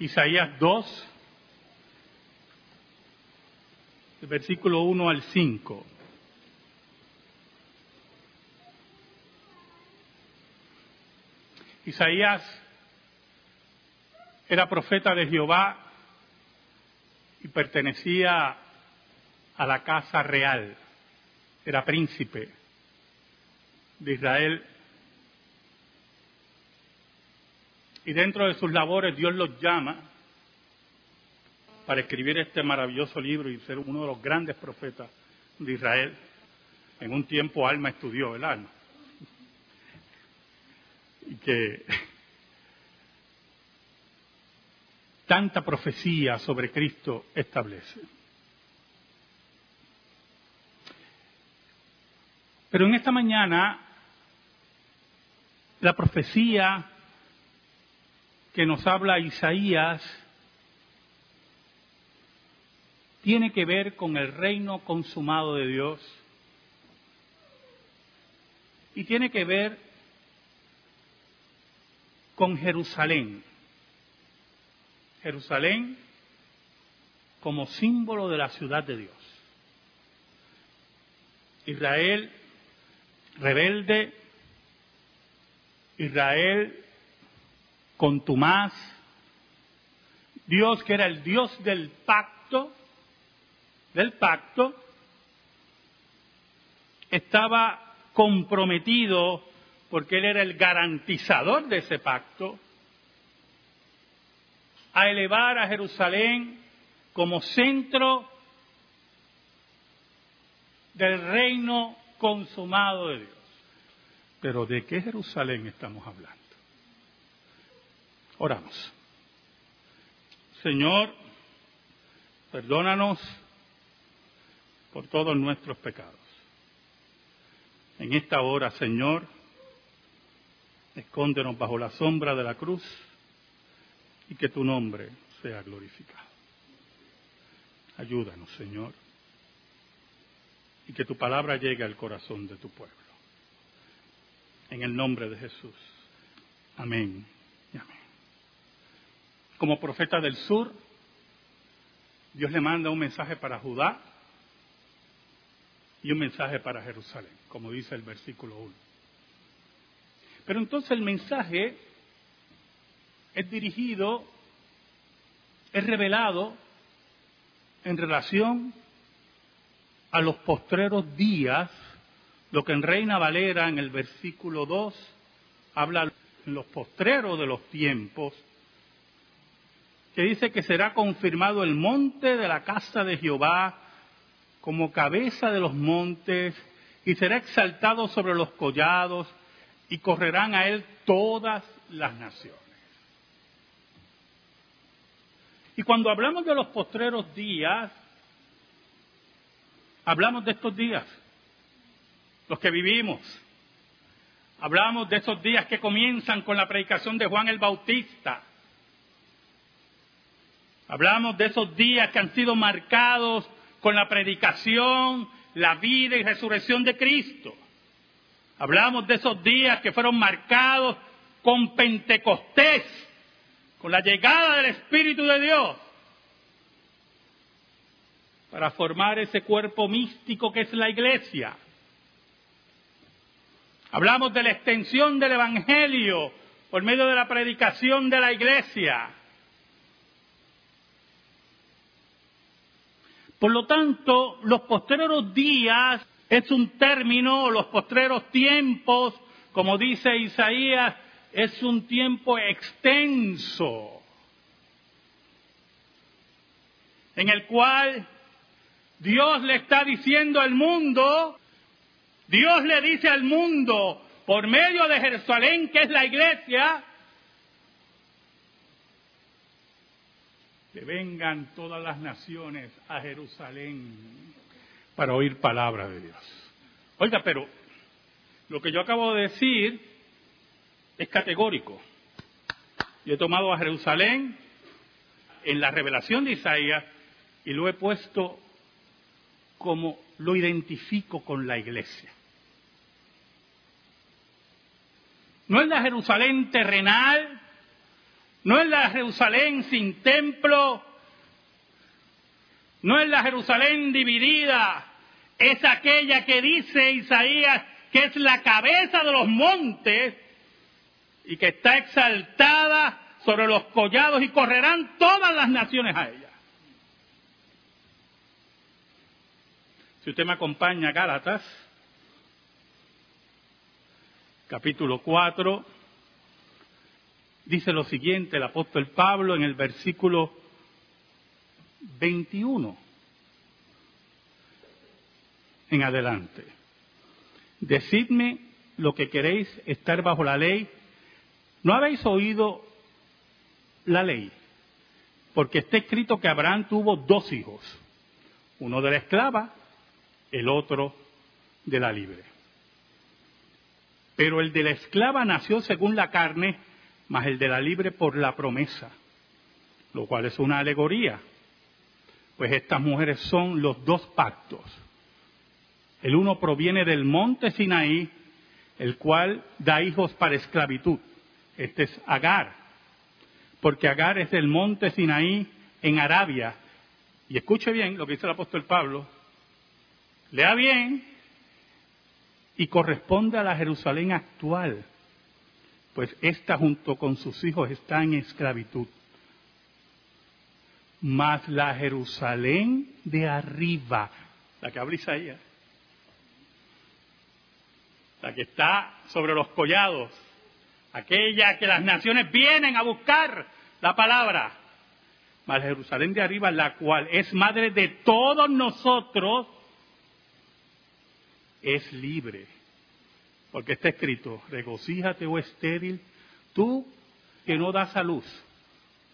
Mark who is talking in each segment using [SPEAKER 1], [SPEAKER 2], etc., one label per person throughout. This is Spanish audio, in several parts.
[SPEAKER 1] Isaías 2, versículo 1 al 5. Isaías era profeta de Jehová y pertenecía a la casa real, era príncipe de Israel. Y dentro de sus labores Dios los llama para escribir este maravilloso libro y ser uno de los grandes profetas de Israel. En un tiempo Alma estudió el alma. Y que tanta profecía sobre Cristo establece. Pero en esta mañana, la profecía que nos habla Isaías tiene que ver con el reino consumado de Dios y tiene que ver con Jerusalén. Jerusalén como símbolo de la ciudad de Dios. Israel rebelde, Israel contumaz, Dios que era el Dios del pacto, del pacto, estaba comprometido porque él era el garantizador de ese pacto, a elevar a Jerusalén como centro del reino consumado de Dios. Pero ¿de qué Jerusalén estamos hablando? Oramos. Señor, perdónanos por todos nuestros pecados. En esta hora, Señor, escóndenos bajo la sombra de la cruz y que tu nombre sea glorificado. Ayúdanos, Señor, y que tu palabra llegue al corazón de tu pueblo. En el nombre de Jesús. Amén. Como profeta del sur, Dios le manda un mensaje para Judá y un mensaje para Jerusalén, como dice el versículo 1. Pero entonces el mensaje es dirigido, es revelado en relación a los postreros días, lo que en Reina Valera en el versículo 2 habla en los postreros de los tiempos, que dice que será confirmado el monte de la casa de Jehová como cabeza de los montes y será exaltado sobre los collados y correrán a él todas las naciones. Y cuando hablamos de los postreros días, hablamos de estos días, los que vivimos. Hablamos de esos días que comienzan con la predicación de Juan el Bautista. Hablamos de esos días que han sido marcados con la predicación, la vida y resurrección de Cristo. Hablamos de esos días que fueron marcados con Pentecostés, con la llegada del Espíritu de Dios, para formar ese cuerpo místico que es la iglesia. Hablamos de la extensión del Evangelio por medio de la predicación de la iglesia. Por lo tanto, los postreros días es un término, los postreros tiempos, como dice Isaías, es un tiempo extenso en el cual Dios le está diciendo al mundo, Dios le dice al mundo por medio de Jerusalén, que es la iglesia, que vengan todas las naciones a Jerusalén para oír palabra de Dios. Oiga, pero lo que yo acabo de decir es categórico. Yo he tomado a Jerusalén en la revelación de Isaías y lo he puesto como lo identifico con la iglesia. No es la Jerusalén terrenal, No es la Jerusalén sin templo, no es la Jerusalén dividida, es aquella que dice Isaías que es la cabeza de los montes y que está exaltada sobre los collados y correrán todas las naciones a ella. Si usted me acompaña a Gálatas, capítulo 4, dice lo siguiente el apóstol Pablo en el versículo 21 en adelante. Decidme lo que queréis estar bajo la ley. ¿No habéis oído la ley? Porque está escrito que Abraham tuvo dos hijos, uno de la esclava el otro de la libre. Pero el de la esclava nació según la carne, mas el de la libre por la promesa, lo cual es una alegoría, pues estas mujeres son los dos pactos. El uno proviene del monte Sinaí, el cual da hijos para esclavitud. Este es Agar, porque Agar es del monte Sinaí en Arabia. Y escuche bien lo que dice el apóstol Pablo, lea bien, y corresponde a la Jerusalén actual, pues ésta junto con sus hijos está en esclavitud. Mas la Jerusalén de arriba, la que habla Isaías, la que está sobre los collados, aquella que las naciones vienen a buscar la palabra, mas Jerusalén de arriba, la cual es madre de todos nosotros, es libre. Porque está escrito, regocíjate, oh estéril, tú que no das a luz,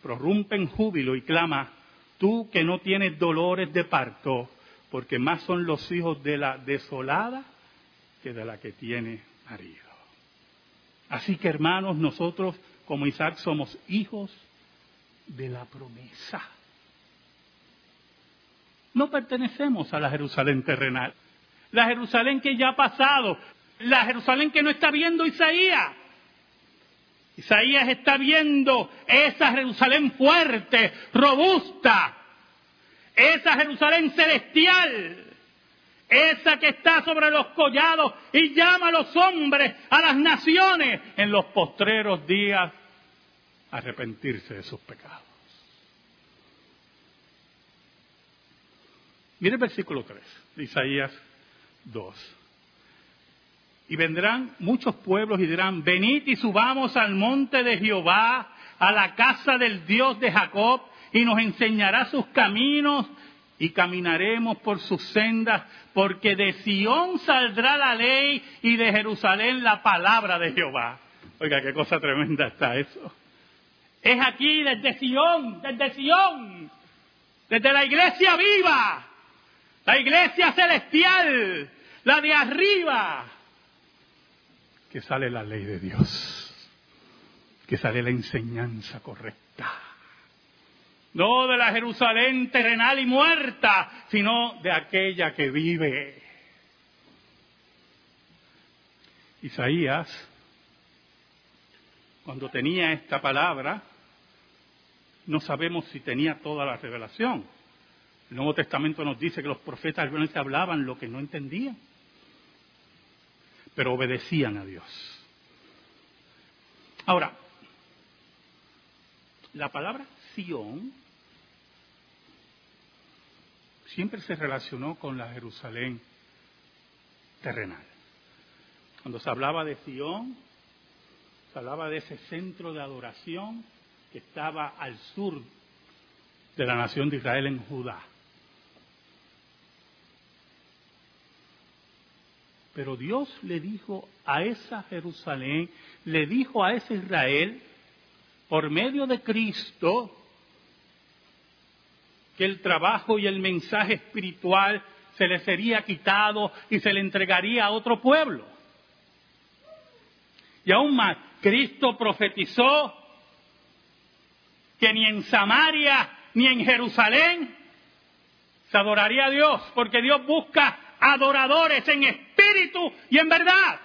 [SPEAKER 1] prorrumpe en júbilo y clama, tú que no tienes dolores de parto, porque más son los hijos de la desolada que de la que tiene marido. Así que hermanos, nosotros como Isaac somos hijos de la promesa. No pertenecemos a la Jerusalén terrenal la Jerusalén que ya ha pasado, la Jerusalén que no está viendo Isaías. Isaías está viendo esa Jerusalén fuerte, robusta, esa Jerusalén celestial, esa que está sobre los collados y llama a los hombres, a las naciones, en los postreros días, a arrepentirse de sus pecados. Mire el versículo 3 de Isaías 2. Y vendrán muchos pueblos y dirán, venid y subamos al monte de Jehová, a la casa del Dios de Jacob, y nos enseñará sus caminos y caminaremos por sus sendas, porque de Sión saldrá la ley y de Jerusalén la palabra de Jehová. Oiga, qué cosa tremenda está eso. Es aquí desde Sión, desde Sión, desde la iglesia viva, la iglesia celestial, la de arriba, que sale la ley de Dios, que sale la enseñanza correcta. No de la Jerusalén terrenal y muerta, sino de aquella que vive. Isaías, cuando tenía esta palabra, no sabemos si tenía toda la revelación el Nuevo Testamento nos dice que los profetas realmente hablaban lo que no entendían, pero obedecían a Dios. Ahora, la palabra Sión siempre se relacionó con la Jerusalén terrenal. Cuando se hablaba de Sión, se hablaba de ese centro de adoración que estaba al sur de la nación de Israel en Judá. Pero Dios le dijo a esa Jerusalén, le dijo a ese Israel, por medio de Cristo, que el trabajo y el mensaje espiritual se le sería quitado y se le entregaría a otro pueblo. Y aún más, Cristo profetizó que ni en Samaria ni en Jerusalén se adoraría a Dios, porque Dios busca adoradores en espíritu y en verdad.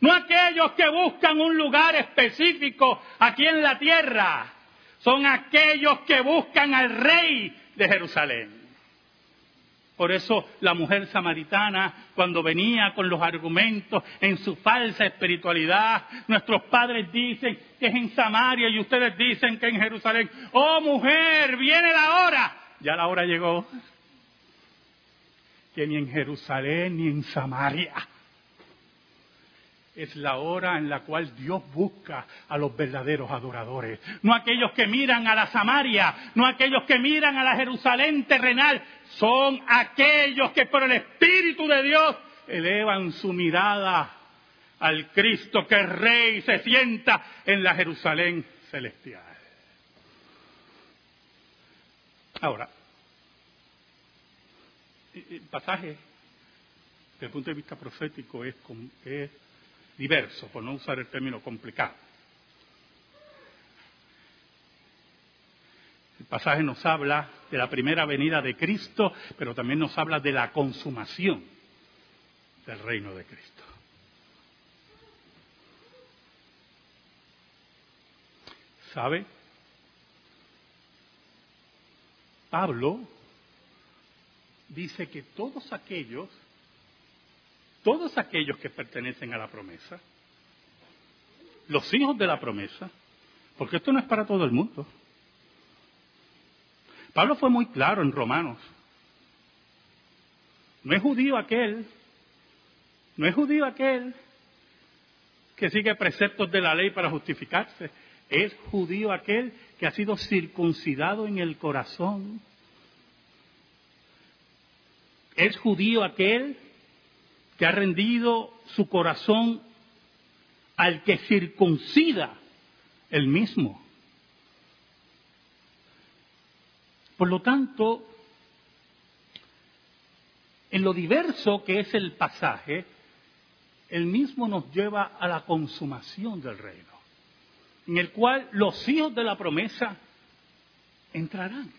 [SPEAKER 1] No aquellos que buscan un lugar específico aquí en la tierra. Son aquellos que buscan al rey de Jerusalén. Por eso la mujer samaritana, cuando venía con los argumentos en su falsa espiritualidad, nuestros padres dicen que es en Samaria y ustedes dicen que en Jerusalén. Oh mujer, viene la hora. Ya la hora llegó. Que ni en Jerusalén ni en Samaria es la hora en la cual Dios busca a los verdaderos adoradores. No aquellos que miran a la Samaria, no aquellos que miran a la Jerusalén terrenal, son aquellos que por el Espíritu de Dios elevan su mirada al Cristo que Rey se sienta en la Jerusalén celestial. Ahora, pasaje, desde el punto de vista profético, es, es diverso, por no usar el término complicado. El pasaje nos habla de la primera venida de Cristo, pero también nos habla de la consumación del reino de Cristo. ¿Sabe? Pablo dice que todos aquellos todos aquellos que pertenecen a la promesa, los hijos de la promesa, porque esto no es para todo el mundo. Pablo fue muy claro en Romanos. No es judío aquel, no es judío aquel que sigue preceptos de la ley para justificarse. Es judío aquel que ha sido circuncidado en el corazón. Es judío aquel que ha rendido su corazón al que circuncida el mismo. Por lo tanto, en lo diverso que es el pasaje, el mismo nos lleva a la consumación del reino, en el cual los hijos de la promesa entrarán.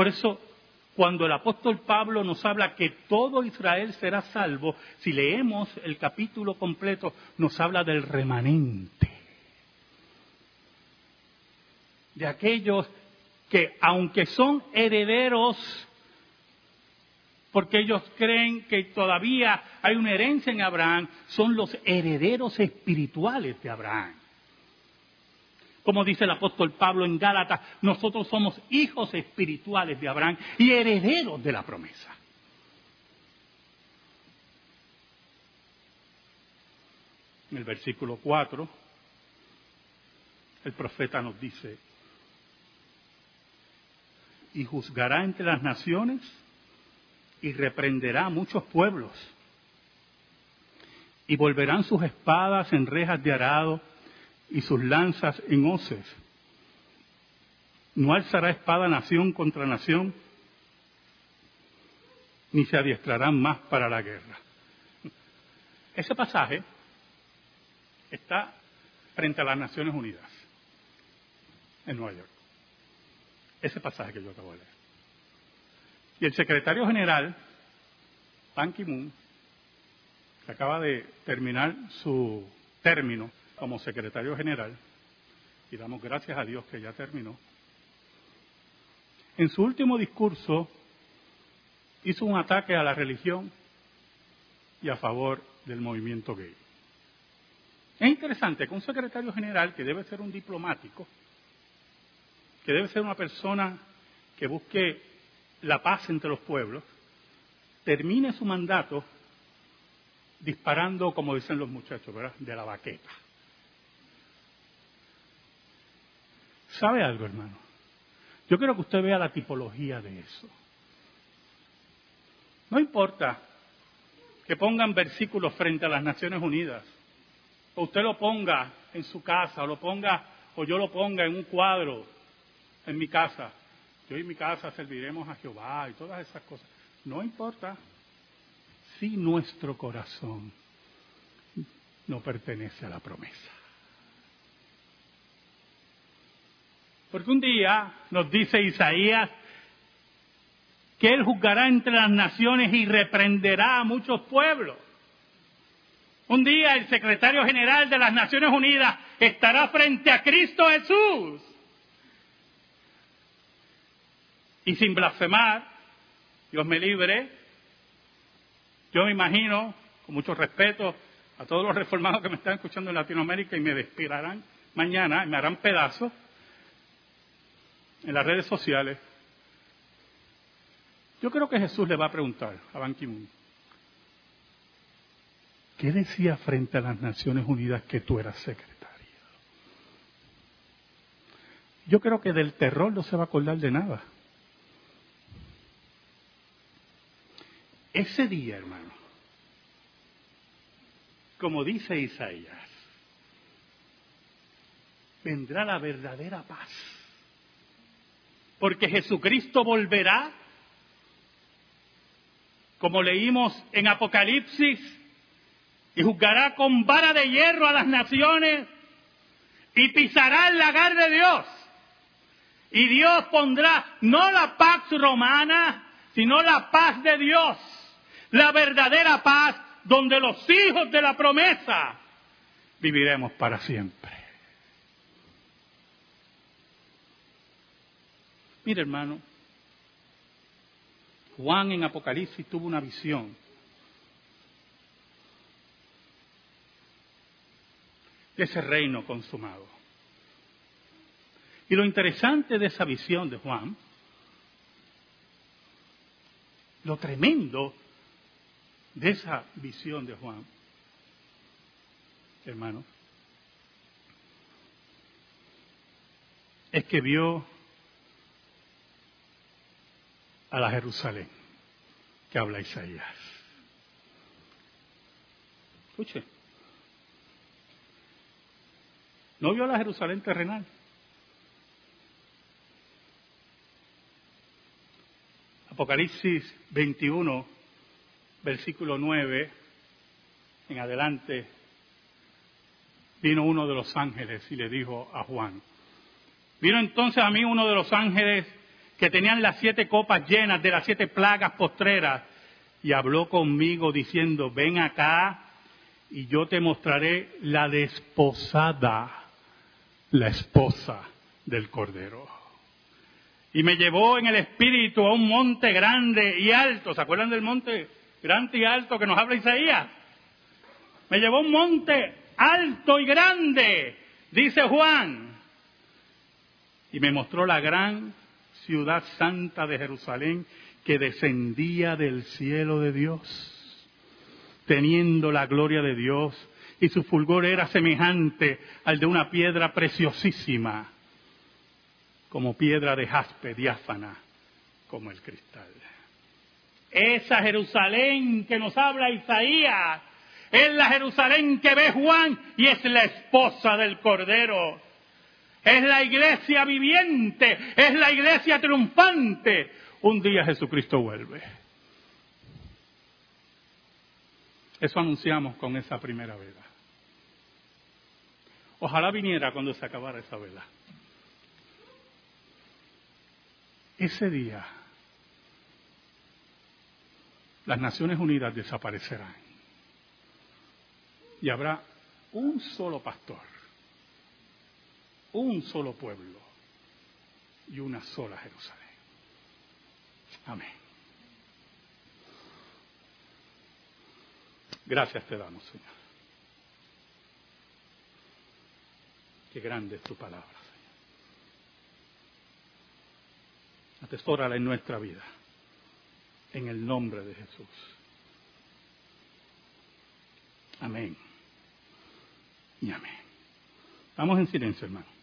[SPEAKER 1] Por eso cuando el apóstol Pablo nos habla que todo Israel será salvo, si leemos el capítulo completo, nos habla del remanente. De aquellos que, aunque son herederos, porque ellos creen que todavía hay una herencia en Abraham, son los herederos espirituales de Abraham. Como dice el apóstol Pablo en Gálatas, nosotros somos hijos espirituales de Abraham y herederos de la promesa. En el versículo 4, el profeta nos dice, y juzgará entre las naciones y reprenderá a muchos pueblos, y volverán sus espadas en rejas de arado y sus lanzas en hoces. No alzará espada nación contra nación, ni se adiestrarán más para la guerra. Ese pasaje está frente a las Naciones Unidas, en Nueva York. Ese pasaje que yo acabo de leer. Y el secretario general, Ban Ki-moon, que acaba de terminar su término como secretario general, y damos gracias a Dios que ya terminó, en su último discurso hizo un ataque a la religión y a favor del movimiento gay. Es interesante que un secretario general, que debe ser un diplomático, que debe ser una persona que busque la paz entre los pueblos, termine su mandato disparando, como dicen los muchachos, ¿verdad? de la baqueta. ¿Sabe algo, hermano? Yo quiero que usted vea la tipología de eso. No importa que pongan versículos frente a las Naciones Unidas, o usted lo ponga en su casa, o lo ponga, o yo lo ponga en un cuadro en mi casa. Yo y mi casa serviremos a Jehová y todas esas cosas. No importa si nuestro corazón no pertenece a la promesa. Porque un día nos dice Isaías que Él juzgará entre las naciones y reprenderá a muchos pueblos. Un día el secretario general de las Naciones Unidas estará frente a Cristo Jesús. Y sin blasfemar, Dios me libre, yo me imagino, con mucho respeto a todos los reformados que me están escuchando en Latinoamérica y me despirarán mañana, y me harán pedazos en las redes sociales, yo creo que Jesús le va a preguntar a Ban Ki-moon, ¿qué decía frente a las Naciones Unidas que tú eras secretario? Yo creo que del terror no se va a acordar de nada. Ese día, hermano, como dice Isaías, vendrá la verdadera paz. Porque Jesucristo volverá como leímos en Apocalipsis, y juzgará con vara de hierro a las naciones y pisará el lagar de Dios. Y Dios pondrá no la paz romana, sino la paz de Dios, la verdadera paz donde los hijos de la promesa viviremos para siempre. Mire hermano, Juan en Apocalipsis tuvo una visión. de ese reino consumado. Y lo interesante de esa visión de Juan, lo tremendo de esa visión de Juan, hermano, es que vio a la Jerusalén que habla Isaías. Escuche. No vio la Jerusalén terrenal. Apocalipsis 21, versículo 9, en adelante, vino uno de los ángeles y le dijo a Juan, vino entonces a mí uno de los ángeles que tenían las siete copas llenas de las siete plagas postreras, y habló conmigo diciendo, ven acá y yo te mostraré la desposada, la esposa del Cordero. Y me llevó en el espíritu a un monte grande y alto. ¿Se acuerdan del monte grande y alto que nos habla Isaías? Me llevó a un monte alto y grande, dice Juan. Y me mostró la gran ciudad santa de Jerusalén que descendía del cielo de Dios, teniendo la gloria de Dios, y su fulgor era semejante al de una piedra preciosísima, como piedra de jaspe diáfana, como el cristal. Esa Jerusalén que nos habla Isaías es la Jerusalén que ve Juan y es la esposa del Cordero es la iglesia viviente, es la iglesia triunfante. Un día Jesucristo vuelve. Eso anunciamos con esa primera vela. Ojalá viniera cuando se acabara esa vela. Ese día las Naciones Unidas desaparecerán y habrá un solo pastor un solo pueblo y una sola Jerusalén. Amén. Gracias te damos, Señor. Qué grande es tu palabra, Señor. Atesórala en nuestra vida, en el nombre de Jesús. Amén. Y amén. Vamos en silencio, hermano.